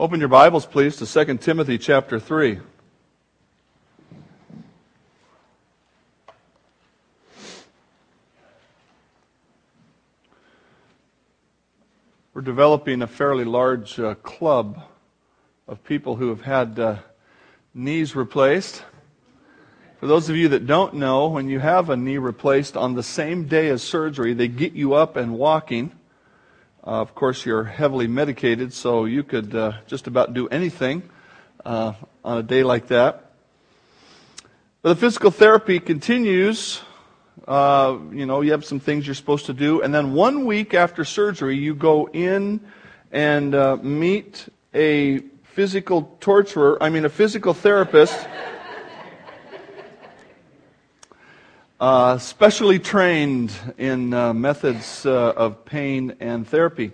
Open your Bibles, please, to 2 Timothy chapter 3. We're developing a fairly large uh, club of people who have had uh, knees replaced. For those of you that don't know, when you have a knee replaced on the same day as surgery, they get you up and walking. Uh, of course, you're heavily medicated, so you could uh, just about do anything uh, on a day like that. But the physical therapy continues. Uh, you know, you have some things you're supposed to do, and then one week after surgery, you go in and uh, meet a physical torturer. I mean, a physical therapist. Uh, specially trained in uh, methods uh, of pain and therapy.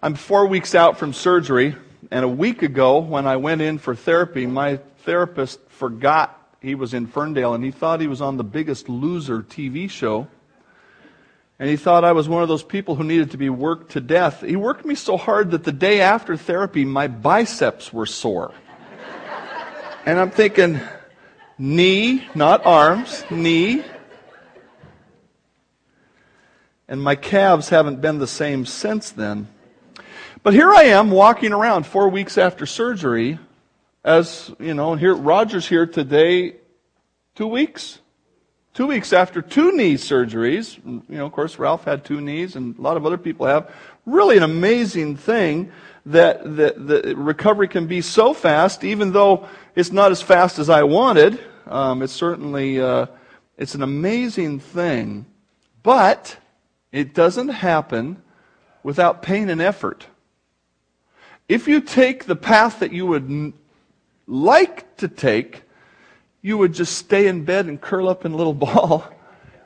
I'm four weeks out from surgery, and a week ago, when I went in for therapy, my therapist forgot he was in Ferndale and he thought he was on the biggest loser TV show. And he thought I was one of those people who needed to be worked to death. He worked me so hard that the day after therapy, my biceps were sore. and I'm thinking, knee, not arms, knee. And my calves haven't been the same since then. But here I am walking around four weeks after surgery, as, you know, and here, Roger's here today, two weeks. Two weeks after two knee surgeries. You know, of course, Ralph had two knees, and a lot of other people have. Really an amazing thing that the recovery can be so fast, even though it's not as fast as I wanted. Um, it's certainly uh, it's an amazing thing, but it doesn't happen without pain and effort. If you take the path that you would like to take, you would just stay in bed and curl up in a little ball,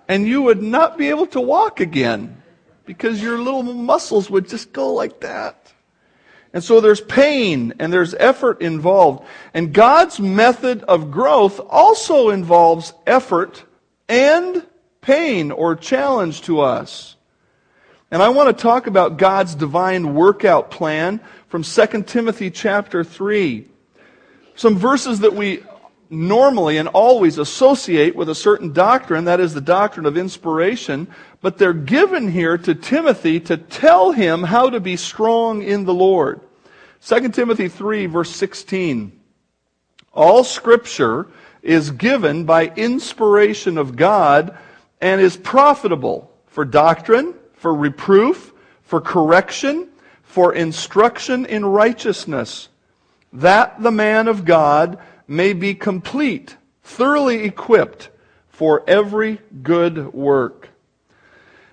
and you would not be able to walk again because your little muscles would just go like that. And so there's pain and there's effort involved. And God's method of growth also involves effort and pain or challenge to us. And I want to talk about God's divine workout plan from 2 Timothy chapter 3. Some verses that we normally and always associate with a certain doctrine, that is the doctrine of inspiration, but they're given here to Timothy to tell him how to be strong in the Lord. 2 Timothy 3 verse 16. All scripture is given by inspiration of God and is profitable for doctrine, for reproof, for correction, for instruction in righteousness, that the man of God may be complete, thoroughly equipped for every good work.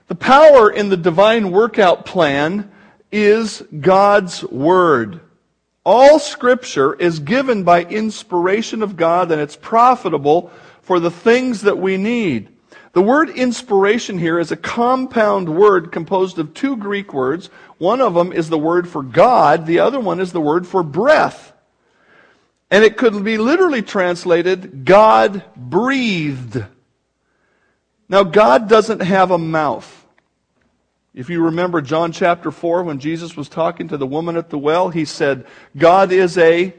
The power in the divine workout plan is God's Word. All Scripture is given by inspiration of God and it's profitable for the things that we need. The word inspiration here is a compound word composed of two Greek words. One of them is the word for God, the other one is the word for breath. And it could be literally translated, God breathed. Now, God doesn't have a mouth. If you remember John chapter 4, when Jesus was talking to the woman at the well, he said, God is a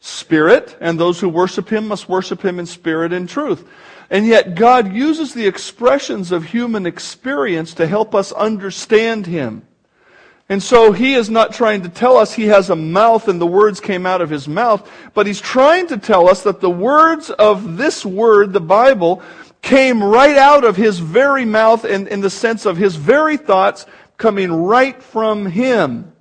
spirit, and those who worship him must worship him in spirit and truth. And yet, God uses the expressions of human experience to help us understand him. And so he is not trying to tell us he has a mouth and the words came out of his mouth, but he's trying to tell us that the words of this word, the Bible, came right out of his very mouth in, in the sense of his very thoughts coming right from him.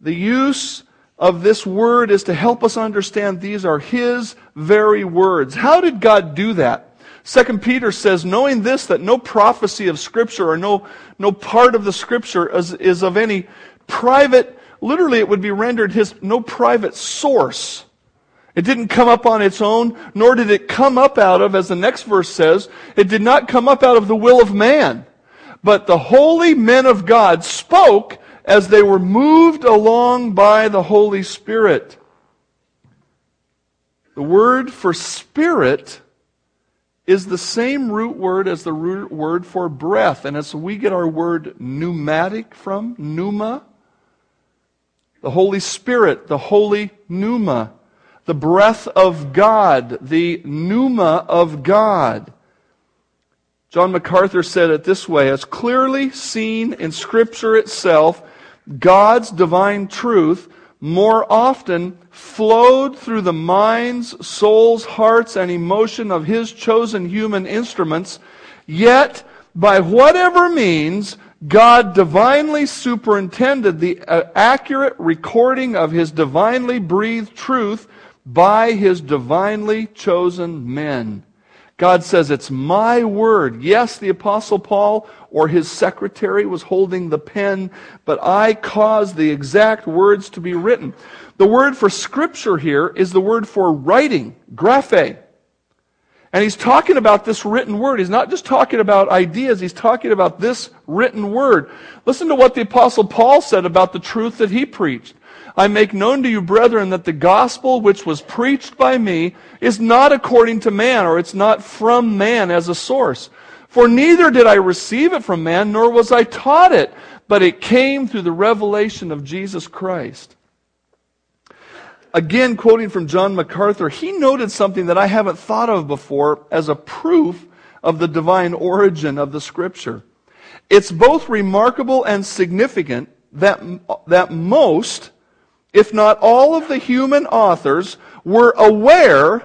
The use of this word is to help us understand these are his very words. How did God do that? Second Peter says, knowing this, that no prophecy of Scripture or no, no part of the Scripture is, is of any private, literally it would be rendered his, no private source. It didn't come up on its own, nor did it come up out of, as the next verse says, it did not come up out of the will of man. But the holy men of God spoke as they were moved along by the Holy Spirit. The word for spirit is the same root word as the root word for breath. And as we get our word pneumatic from, pneuma, the Holy Spirit, the Holy pneuma, the breath of God, the pneuma of God. John MacArthur said it this way as clearly seen in Scripture itself, God's divine truth more often flowed through the minds, souls, hearts, and emotion of his chosen human instruments, yet by whatever means God divinely superintended the uh, accurate recording of his divinely breathed truth by his divinely chosen men. God says, It's my word. Yes, the Apostle Paul or his secretary was holding the pen, but I caused the exact words to be written. The word for scripture here is the word for writing, graphe. And he's talking about this written word. He's not just talking about ideas, he's talking about this written word. Listen to what the Apostle Paul said about the truth that he preached. I make known to you, brethren, that the gospel which was preached by me is not according to man, or it's not from man as a source. For neither did I receive it from man, nor was I taught it, but it came through the revelation of Jesus Christ. Again, quoting from John MacArthur, he noted something that I haven't thought of before as a proof of the divine origin of the scripture. It's both remarkable and significant that, that most if not all of the human authors, were aware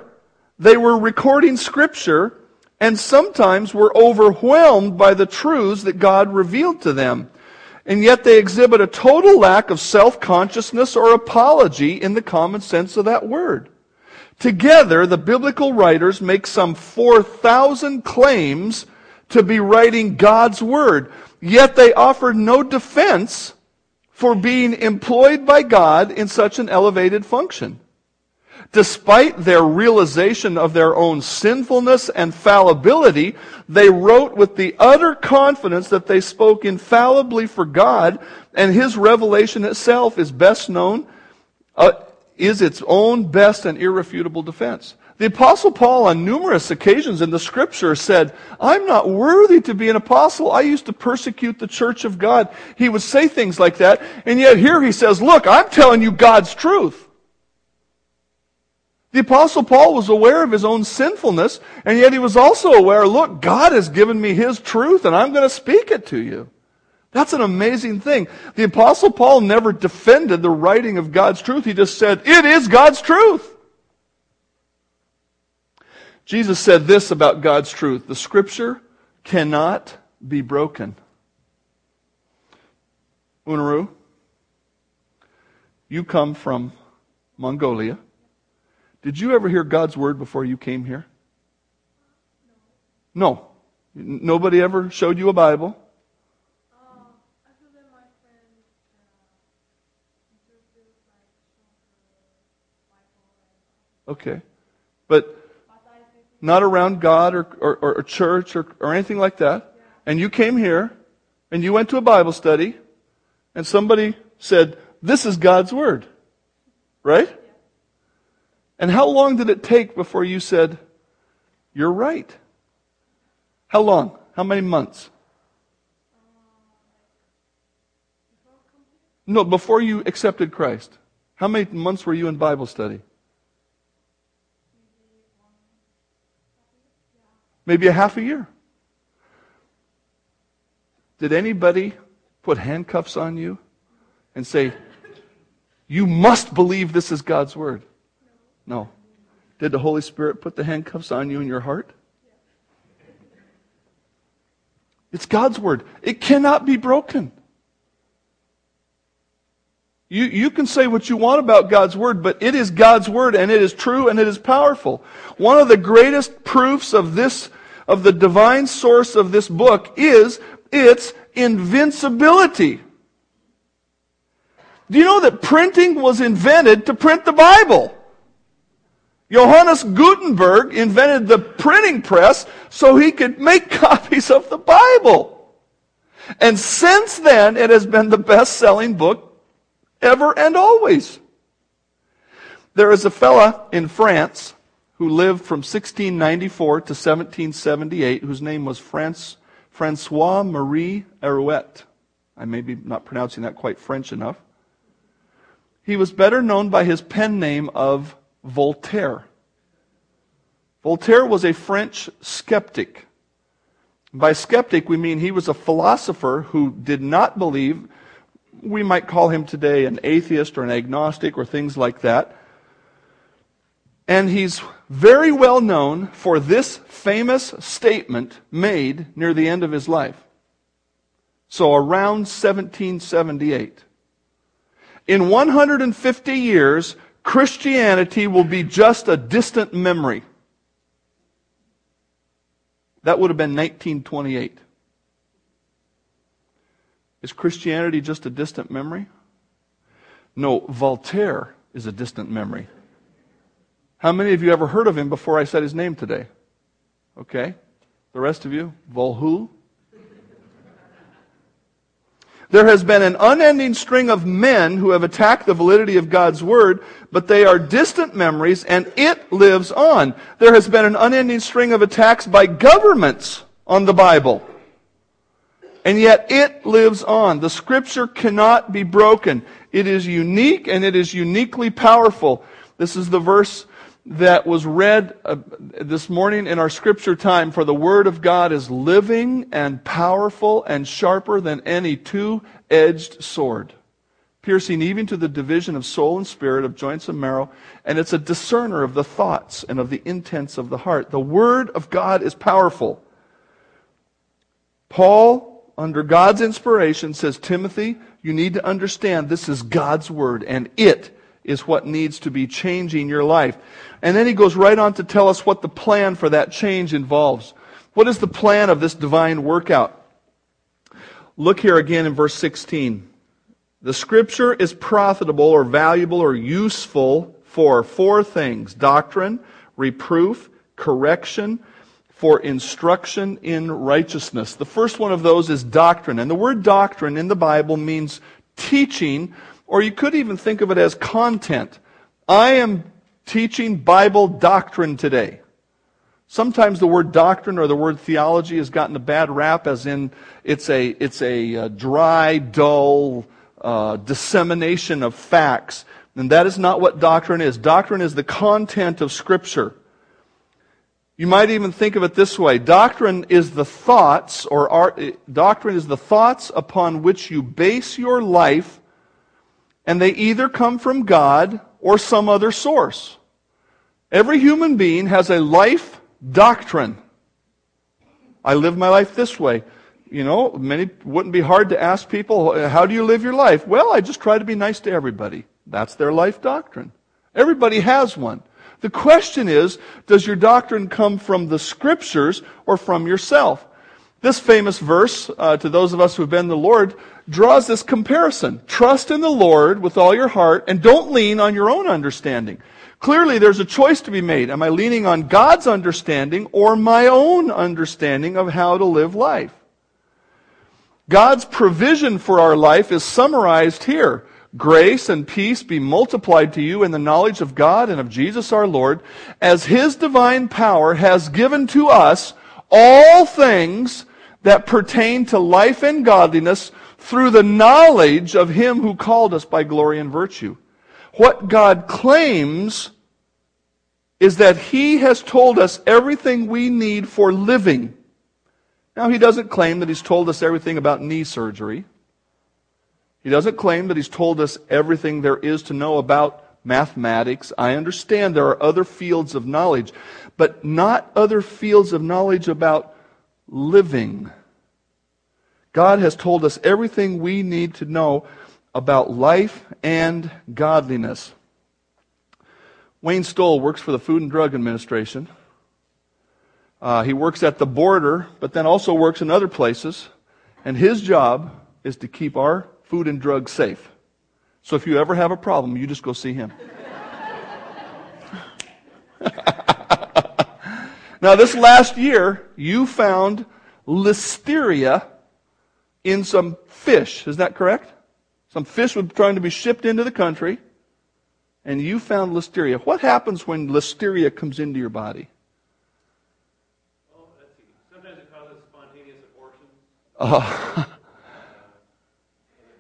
they were recording Scripture and sometimes were overwhelmed by the truths that God revealed to them. And yet they exhibit a total lack of self consciousness or apology in the common sense of that word. Together, the biblical writers make some 4,000 claims to be writing God's word, yet they offer no defense for being employed by God in such an elevated function. Despite their realization of their own sinfulness and fallibility, they wrote with the utter confidence that they spoke infallibly for God, and His revelation itself is best known, uh, is its own best and irrefutable defense. The apostle Paul on numerous occasions in the scripture said, I'm not worthy to be an apostle. I used to persecute the church of God. He would say things like that. And yet here he says, look, I'm telling you God's truth. The apostle Paul was aware of his own sinfulness, and yet he was also aware, look, God has given me his truth and I'm going to speak it to you. That's an amazing thing. The apostle Paul never defended the writing of God's truth. He just said, it is God's truth. Jesus said this about God's truth the scripture cannot be broken. Unaru, you come from Mongolia. Did you ever hear God's word before you came here? No. Nobody ever showed you a Bible? Okay. But not around God or, or, or church or, or anything like that, and you came here and you went to a Bible study and somebody said, This is God's Word. Right? And how long did it take before you said, You're right? How long? How many months? No, before you accepted Christ. How many months were you in Bible study? Maybe a half a year. Did anybody put handcuffs on you and say, You must believe this is God's word? No. Did the Holy Spirit put the handcuffs on you in your heart? It's God's word. It cannot be broken. You, you can say what you want about God's Word, but it is God's Word and it is true and it is powerful. One of the greatest proofs of this of the divine source of this book is its invincibility. Do you know that printing was invented to print the Bible? Johannes Gutenberg invented the printing press so he could make copies of the Bible. And since then, it has been the best selling book ever and always. There is a fella in France who lived from 1694 to 1778, whose name was France, Francois Marie Arouet. I may be not pronouncing that quite French enough. He was better known by his pen name of Voltaire. Voltaire was a French skeptic. By skeptic, we mean he was a philosopher who did not believe, we might call him today an atheist or an agnostic or things like that. And he's very well known for this famous statement made near the end of his life. So around 1778. In 150 years, Christianity will be just a distant memory. That would have been 1928. Is Christianity just a distant memory? No, Voltaire is a distant memory. How many of you ever heard of him before I said his name today? Okay. The rest of you? Volhu? There has been an unending string of men who have attacked the validity of God's Word, but they are distant memories and it lives on. There has been an unending string of attacks by governments on the Bible. And yet it lives on. The Scripture cannot be broken. It is unique and it is uniquely powerful. This is the verse that was read uh, this morning in our scripture time for the word of God is living and powerful and sharper than any two-edged sword, piercing even to the division of soul and spirit, of joints and marrow, and it's a discerner of the thoughts and of the intents of the heart. The word of God is powerful. Paul, under God's inspiration, says, Timothy, you need to understand this is God's word and it is what needs to be changing your life. And then he goes right on to tell us what the plan for that change involves. What is the plan of this divine workout? Look here again in verse 16. The scripture is profitable or valuable or useful for four things doctrine, reproof, correction, for instruction in righteousness. The first one of those is doctrine. And the word doctrine in the Bible means teaching or you could even think of it as content. I am teaching Bible doctrine today. Sometimes the word doctrine or the word theology has gotten a bad rap, as in it's a, it's a, uh, dry, dull uh, dissemination of facts. And that is not what doctrine is. Doctrine is the content of Scripture. You might even think of it this way. Doctrine is the thoughts, or art, eh, doctrine is the thoughts upon which you base your life and they either come from God or some other source. Every human being has a life doctrine. I live my life this way. You know, many wouldn't be hard to ask people, how do you live your life? Well, I just try to be nice to everybody. That's their life doctrine. Everybody has one. The question is, does your doctrine come from the scriptures or from yourself? This famous verse, uh, to those of us who have been the Lord, draws this comparison. Trust in the Lord with all your heart and don't lean on your own understanding. Clearly, there's a choice to be made. Am I leaning on God's understanding or my own understanding of how to live life? God's provision for our life is summarized here. Grace and peace be multiplied to you in the knowledge of God and of Jesus our Lord, as His divine power has given to us all things that pertain to life and godliness through the knowledge of Him who called us by glory and virtue. What God claims is that He has told us everything we need for living. Now, He doesn't claim that He's told us everything about knee surgery. He doesn't claim that He's told us everything there is to know about mathematics. I understand there are other fields of knowledge, but not other fields of knowledge about living. God has told us everything we need to know about life and godliness. Wayne Stoll works for the Food and Drug Administration. Uh, he works at the border, but then also works in other places. And his job is to keep our food and drugs safe. So if you ever have a problem, you just go see him. Now, this last year, you found listeria in some fish. Is that correct? Some fish was trying to be shipped into the country. and you found listeria, what happens when listeria comes into your body? Well. Sometimes it causes spontaneous abortion. Uh, Other,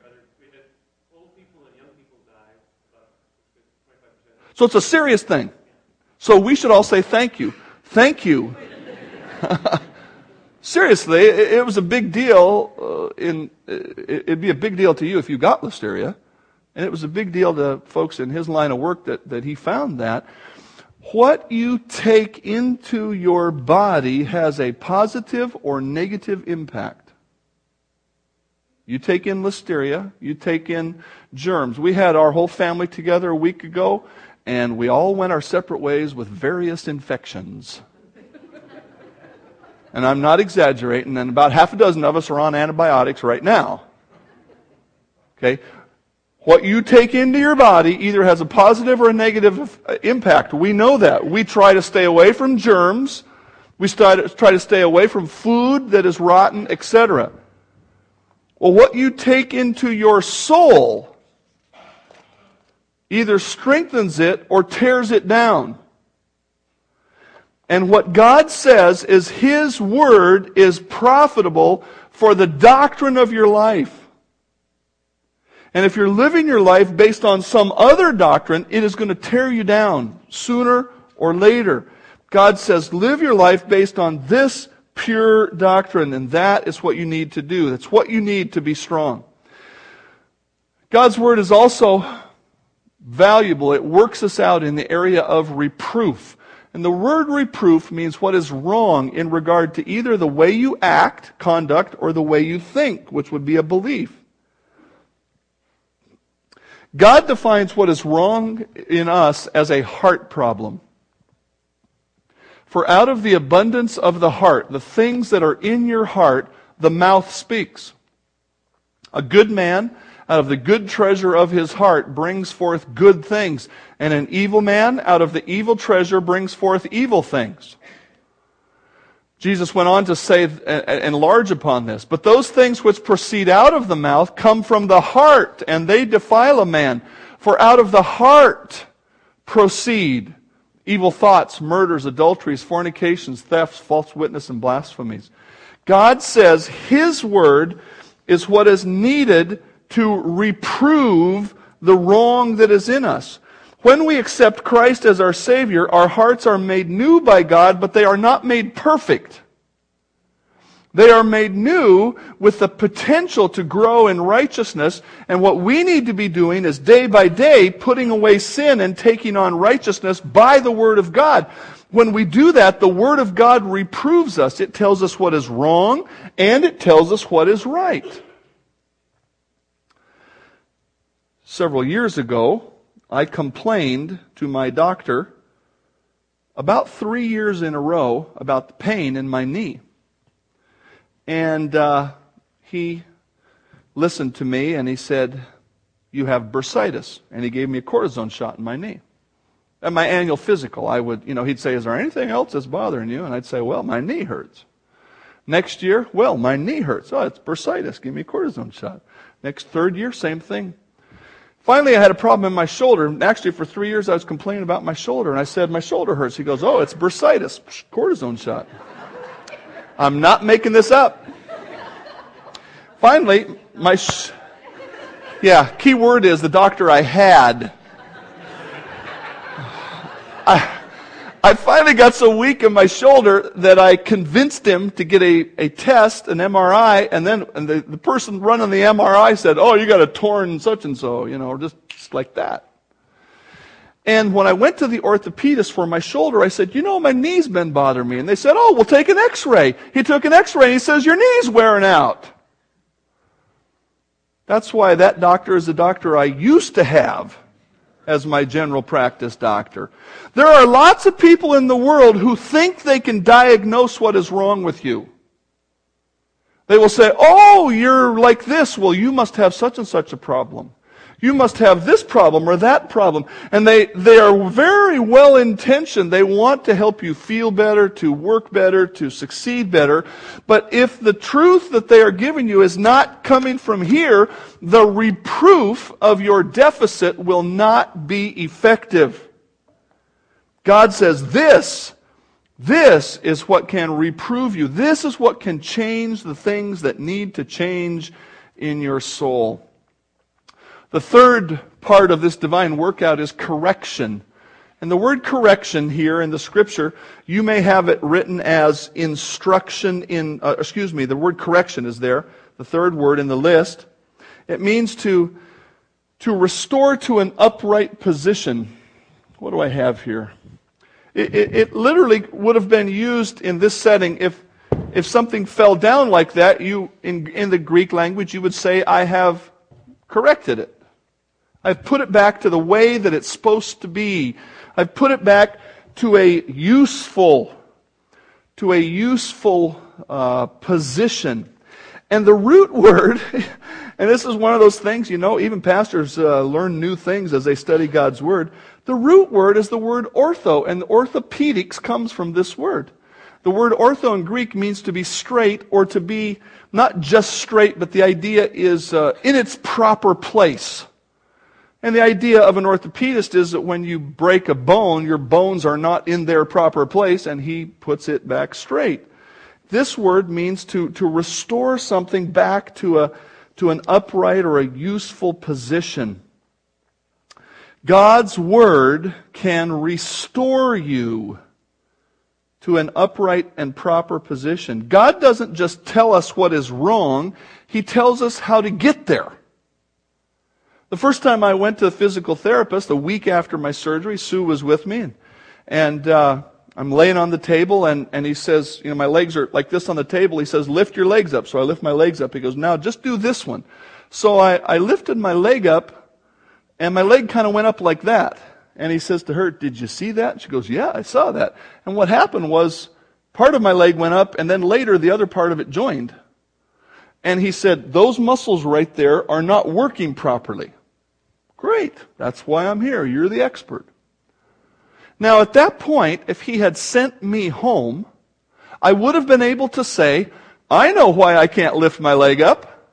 other, we had old people and young people die. About 25%. So it's a serious thing. So we should all say thank you. Thank you. Seriously, it, was a big deal. Uh, in it, it'd be a big deal to you if you got listeria, and it was a big deal to folks in his line of work that, that he found that. What you take into your body has a positive or negative impact. You take in listeria, you take in germs. We had our whole family together a week ago, and we all went our separate ways with various infections. and I'm not exaggerating, and about half a dozen of us are on antibiotics right now. Okay? What you take into your body either has a positive or a negative impact. We know that. We try to stay away from germs. We try to stay away from food that is rotten, etc. Well, what you take into your soul either strengthens it or tears it down. And what God says is His Word is profitable for the doctrine of your life. And if you're living your life based on some other doctrine, it is going to tear you down sooner or later. God says, live your life based on this pure doctrine, and that is what you need to do. That's what you need to be strong. God's Word is also valuable. It works us out in the area of reproof. And the word reproof means what is wrong in regard to either the way you act, conduct, or the way you think, which would be a belief. God defines what is wrong in us as a heart problem. For out of the abundance of the heart, the things that are in your heart, the mouth speaks. A good man, out of the good treasure of his heart, brings forth good things. And an evil man, out of the evil treasure, brings forth evil things. Jesus went on to say, and enlarge upon this. But those things which proceed out of the mouth come from the heart, and they defile a man. For out of the heart proceed evil thoughts, murders, adulteries, fornications, thefts, false witness, and blasphemies. God says His word is what is needed to reprove the wrong that is in us. When we accept Christ as our Savior, our hearts are made new by God, but they are not made perfect. They are made new with the potential to grow in righteousness, and what we need to be doing is day by day putting away sin and taking on righteousness by the Word of God. When we do that, the Word of God reproves us. It tells us what is wrong, and it tells us what is right. Several years ago, I complained to my doctor about three years in a row about the pain in my knee. And uh, he listened to me and he said, You have bursitis. And he gave me a cortisone shot in my knee. At my annual physical, I would, you know, he'd say, Is there anything else that's bothering you? And I'd say, Well, my knee hurts. Next year, well, my knee hurts. Oh, it's bursitis. Give me a cortisone shot. Next third year, same thing. Finally, I had a problem in my shoulder. Actually, for three years, I was complaining about my shoulder. And I said, My shoulder hurts. He goes, Oh, it's bursitis. Cortisone shot. I'm not making this up. Finally, my. Sh- yeah, key word is the doctor I had. I, I finally got so weak in my shoulder that I convinced him to get a, a test, an MRI, and then and the, the person running the MRI said, Oh, you got a torn such and so, you know, just, just like that. And when I went to the orthopedist for my shoulder, I said, You know, my knee's been bothering me. And they said, Oh, we'll take an x ray. He took an x ray and he says, Your knee's wearing out. That's why that doctor is the doctor I used to have as my general practice doctor. There are lots of people in the world who think they can diagnose what is wrong with you. They will say, Oh, you're like this. Well, you must have such and such a problem. You must have this problem or that problem. And they, they are very well intentioned. They want to help you feel better, to work better, to succeed better. But if the truth that they are giving you is not coming from here, the reproof of your deficit will not be effective. God says this, this is what can reprove you. This is what can change the things that need to change in your soul. The third part of this divine workout is correction. And the word correction here in the scripture, you may have it written as instruction in, uh, excuse me, the word correction is there, the third word in the list. It means to, to restore to an upright position. What do I have here? It, it, it literally would have been used in this setting if, if something fell down like that, you, in, in the Greek language, you would say, I have corrected it. I've put it back to the way that it's supposed to be. I've put it back to a useful, to a useful uh, position. And the root word, and this is one of those things, you know, even pastors uh, learn new things as they study God's word. The root word is the word ortho, and orthopedics comes from this word. The word ortho in Greek means to be straight or to be not just straight, but the idea is uh, in its proper place. And the idea of an orthopedist is that when you break a bone, your bones are not in their proper place, and he puts it back straight. This word means to, to restore something back to, a, to an upright or a useful position. God's word can restore you to an upright and proper position. God doesn't just tell us what is wrong, He tells us how to get there. The first time I went to a physical therapist, a week after my surgery, Sue was with me, and, and uh, I'm laying on the table, and, and he says, you know, my legs are like this on the table. He says, lift your legs up. So I lift my legs up. He goes, now just do this one. So I, I lifted my leg up, and my leg kind of went up like that. And he says to her, did you see that? She goes, yeah, I saw that. And what happened was, part of my leg went up, and then later the other part of it joined. And he said, those muscles right there are not working properly. Great. That's why I'm here. You're the expert. Now, at that point, if he had sent me home, I would have been able to say, I know why I can't lift my leg up.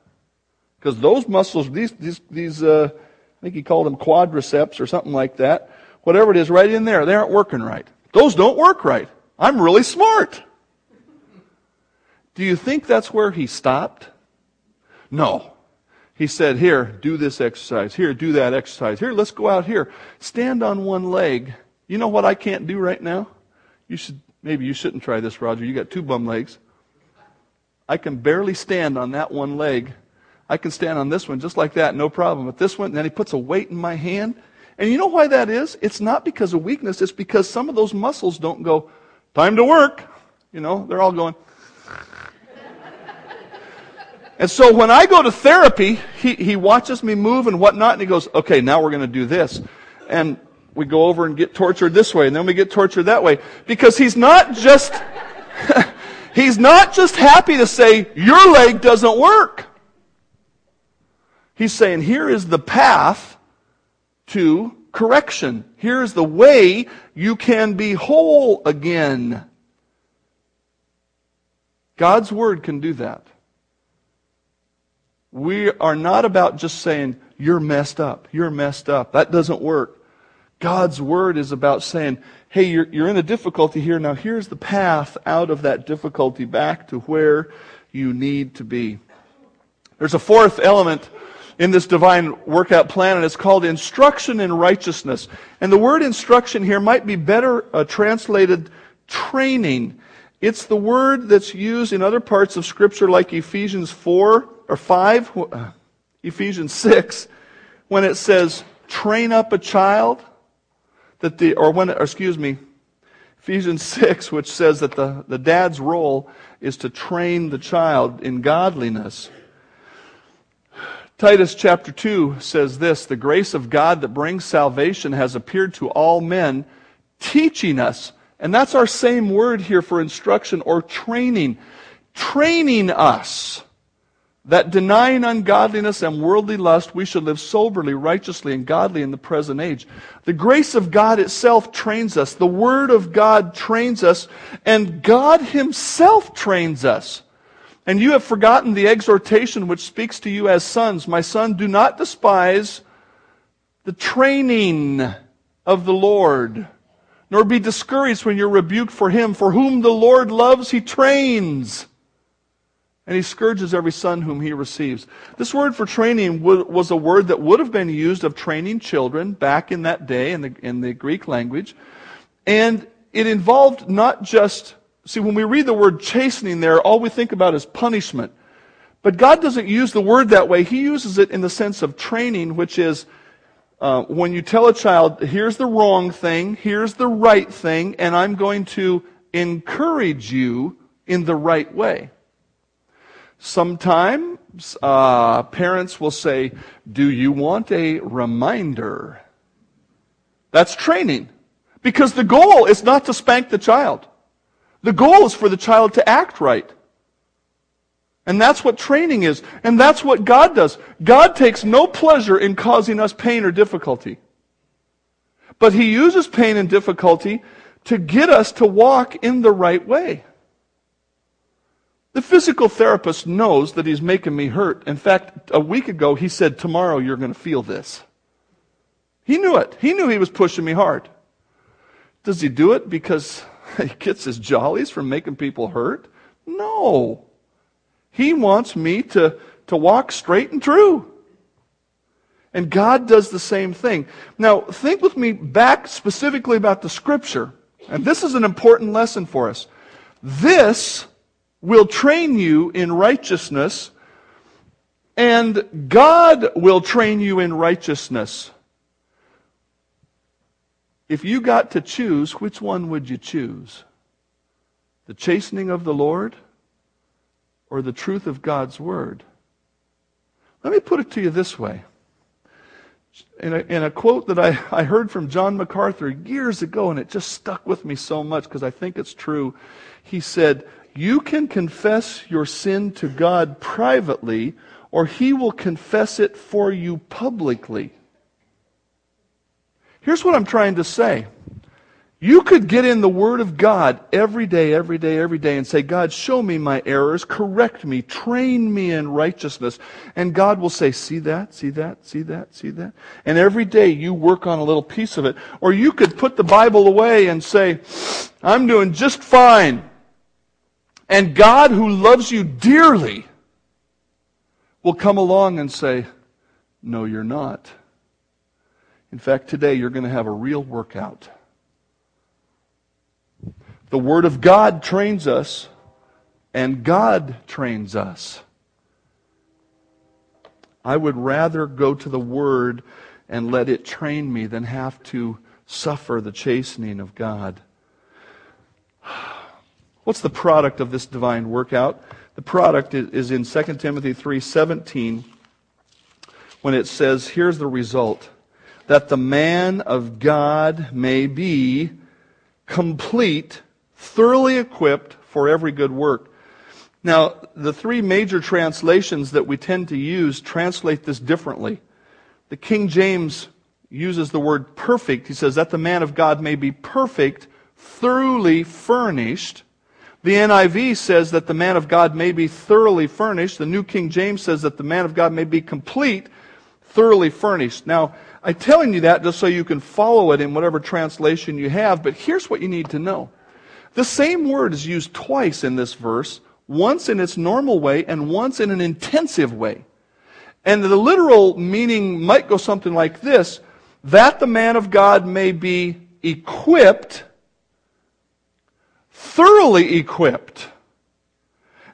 Because those muscles, these, these, these uh, I think he called them quadriceps or something like that, whatever it is, right in there, they aren't working right. Those don't work right. I'm really smart. Do you think that's where he stopped? No. He said, Here, do this exercise. Here, do that exercise. Here, let's go out here. Stand on one leg. You know what I can't do right now? You should, maybe you shouldn't try this, Roger. You got two bum legs. I can barely stand on that one leg. I can stand on this one just like that, no problem. But this one, and then he puts a weight in my hand. And you know why that is? It's not because of weakness. It's because some of those muscles don't go, time to work. You know, they're all going, and so when I go to therapy, he, he watches me move and whatnot, and he goes, okay, now we're going to do this. And we go over and get tortured this way, and then we get tortured that way. Because he's not just, he's not just happy to say, your leg doesn't work. He's saying, here is the path to correction. Here is the way you can be whole again. God's Word can do that. We are not about just saying, you're messed up, you're messed up. That doesn't work. God's word is about saying, hey, you're, you're in a difficulty here. Now here's the path out of that difficulty back to where you need to be. There's a fourth element in this divine workout plan, and it's called instruction in righteousness. And the word instruction here might be better uh, translated training. It's the word that's used in other parts of Scripture, like Ephesians 4 or 5, uh, Ephesians 6, when it says, train up a child, that the, or when, or excuse me, Ephesians 6, which says that the, the dad's role is to train the child in godliness. Titus chapter 2 says this The grace of God that brings salvation has appeared to all men, teaching us, and that's our same word here for instruction or training, training us that denying ungodliness and worldly lust, we should live soberly, righteously, and godly in the present age. The grace of God itself trains us. The Word of God trains us. And God Himself trains us. And you have forgotten the exhortation which speaks to you as sons. My son, do not despise the training of the Lord, nor be discouraged when you're rebuked for Him. For whom the Lord loves, He trains and he scourges every son whom he receives. This word for training was a word that would have been used of training children back in that day in the, in the Greek language. And it involved not just, see, when we read the word chastening there, all we think about is punishment. But God doesn't use the word that way. He uses it in the sense of training, which is uh, when you tell a child, here's the wrong thing, here's the right thing, and I'm going to encourage you in the right way. Sometimes uh, parents will say, Do you want a reminder? That's training. Because the goal is not to spank the child. The goal is for the child to act right. And that's what training is. And that's what God does. God takes no pleasure in causing us pain or difficulty. But He uses pain and difficulty to get us to walk in the right way. The physical therapist knows that he's making me hurt. In fact, a week ago, he said, Tomorrow you're going to feel this. He knew it. He knew he was pushing me hard. Does he do it because he gets his jollies from making people hurt? No. He wants me to, to walk straight and true. And God does the same thing. Now, think with me back specifically about the scripture. And this is an important lesson for us. This will train you in righteousness, and God will train you in righteousness. If you got to choose, which one would you choose? The chastening of the Lord or the truth of God's Word? Let me put it to you this way. In a, in a quote that I, I heard from John MacArthur years ago, and it just stuck with me so much because I think it's true. He said, you can confess your sin to God privately, or He will confess it for you publicly. Here's what I'm trying to say. You could get in the Word of God every day, every day, every day and say, God, show me my errors, correct me, train me in righteousness. And God will say, see that, see that, see that, see that. And every day you work on a little piece of it. Or you could put the Bible away and say, I'm doing just fine. And God, who loves you dearly, will come along and say, No, you're not. In fact, today you're going to have a real workout. The Word of God trains us, and God trains us. I would rather go to the Word and let it train me than have to suffer the chastening of God. What's the product of this divine workout? The product is in 2 Timothy 3:17 when it says, here's the result, that the man of God may be complete, thoroughly equipped for every good work. Now, the three major translations that we tend to use translate this differently. The King James uses the word perfect. He says that the man of God may be perfect, thoroughly furnished. The NIV says that the man of God may be thoroughly furnished. The New King James says that the man of God may be complete, thoroughly furnished. Now, I'm telling you that just so you can follow it in whatever translation you have, but here's what you need to know. The same word is used twice in this verse, once in its normal way and once in an intensive way. And the literal meaning might go something like this that the man of God may be equipped thoroughly equipped.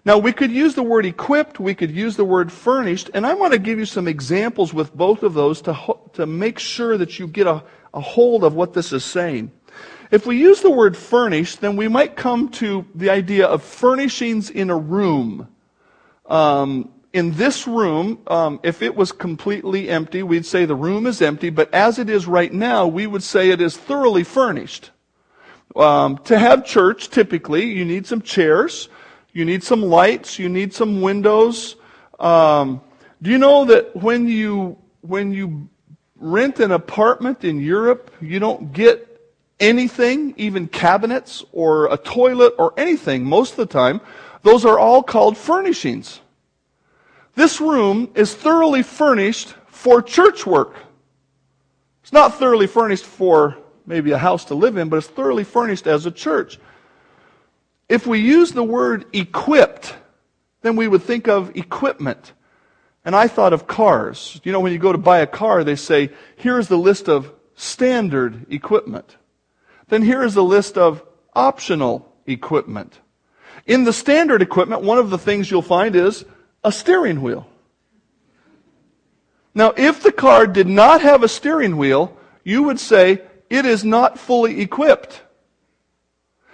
Now, we could use the word equipped, we could use the word furnished, and I want to give you some examples with both of those to, to make sure that you get a, a hold of what this is saying. If we use the word furnish, then we might come to the idea of furnishings in a room. Um, in this room, um, if it was completely empty, we'd say the room is empty, but as it is right now, we would say it is thoroughly furnished. Um, to have church, typically, you need some chairs, you need some lights, you need some windows, Um, do you know that when you when you rent an apartment in Europe, you don't get anything, even cabinets or a toilet or anything most of the time. Those are all called furnishings. This room is thoroughly furnished for church work. It's not thoroughly furnished for maybe a house to live in, but it's thoroughly furnished as a church. If we use the word equipped, then we would think of equipment. And I thought of cars. You know, when you go to buy a car, they say, here's the list of standard equipment. Then here is a list of optional equipment. In the standard equipment, one of the things you'll find is a steering wheel. Now, if the car did not have a steering wheel, you would say it is not fully equipped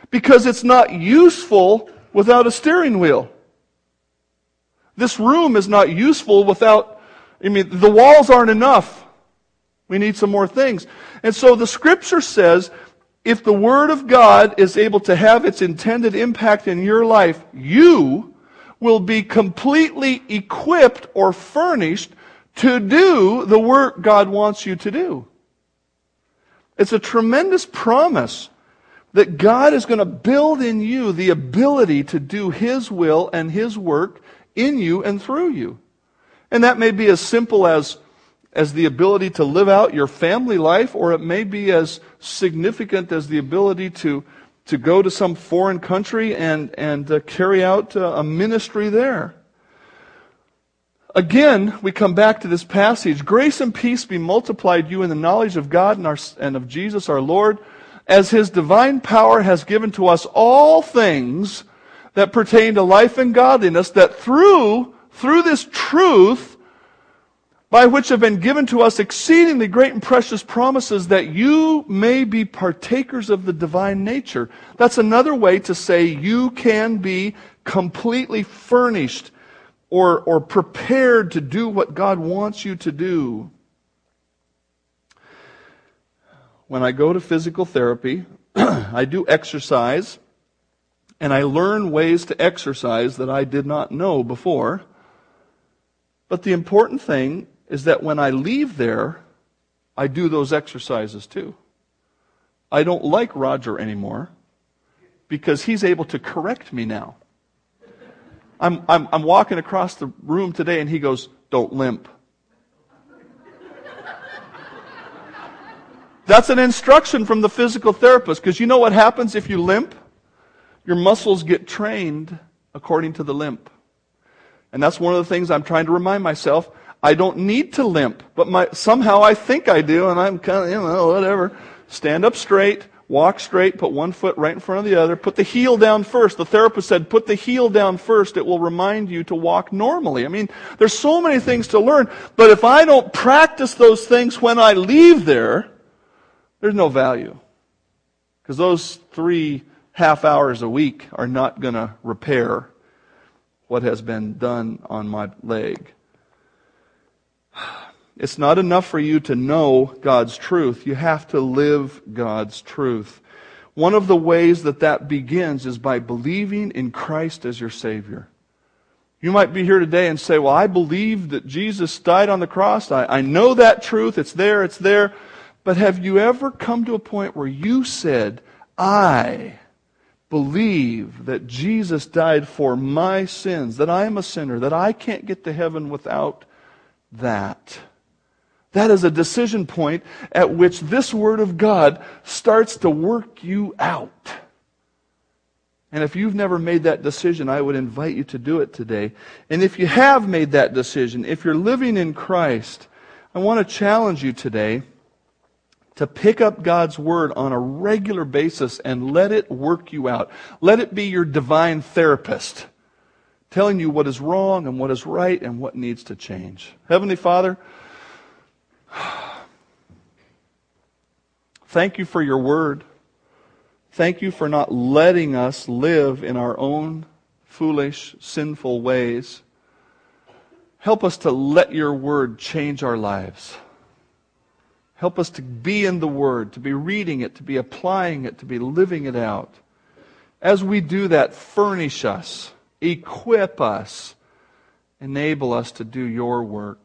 because it's not useful without a steering wheel. This room is not useful without, I mean, the walls aren't enough. We need some more things. And so the scripture says if the Word of God is able to have its intended impact in your life, you will be completely equipped or furnished to do the work God wants you to do. It's a tremendous promise that God is going to build in you the ability to do His will and His work in you and through you. And that may be as simple as, as the ability to live out your family life, or it may be as significant as the ability to, to go to some foreign country and, and uh, carry out uh, a ministry there. Again, we come back to this passage. Grace and peace be multiplied you in the knowledge of God and, our, and of Jesus our Lord, as his divine power has given to us all things that pertain to life and godliness, that through, through this truth, by which have been given to us exceedingly great and precious promises, that you may be partakers of the divine nature. That's another way to say you can be completely furnished or, or prepared to do what God wants you to do. When I go to physical therapy, I do exercise, and I learn ways to exercise that I did not know before. But the important thing is that when I leave there, I do those exercises too. I don't like Roger anymore because he's able to correct me now. I'm, I'm, I'm walking across the room today and he goes, Don't limp. That's an instruction from the physical therapist because you know what happens if you limp? Your muscles get trained according to the limp. And that's one of the things I'm trying to remind myself. I don't need to limp, but my, somehow I think I do, and I'm kind of, you know, whatever. Stand up straight, Walk straight, put one foot right in front of the other. Put the heel down first. The therapist said, put the heel down first. It will remind you to walk normally. I mean, there's so many things to learn, but if I don't practice those things when I leave there, there's no value. Because those three half hours a week are not going to repair what has been done on my leg. It's not enough for you to know God's truth. You have to live God's truth. One of the ways that that begins is by believing in Christ as your Savior. You might be here today and say, Well, I believe that Jesus died on the cross. I, I know that truth. It's there, it's there. But have you ever come to a point where you said, I believe that Jesus died for my sins, that I am a sinner, that I can't get to heaven without that? That is a decision point at which this Word of God starts to work you out. And if you've never made that decision, I would invite you to do it today. And if you have made that decision, if you're living in Christ, I want to challenge you today to pick up God's Word on a regular basis and let it work you out. Let it be your divine therapist, telling you what is wrong and what is right and what needs to change. Heavenly Father, Thank you for your word. Thank you for not letting us live in our own foolish, sinful ways. Help us to let your word change our lives. Help us to be in the word, to be reading it, to be applying it, to be living it out. As we do that, furnish us, equip us, enable us to do your work.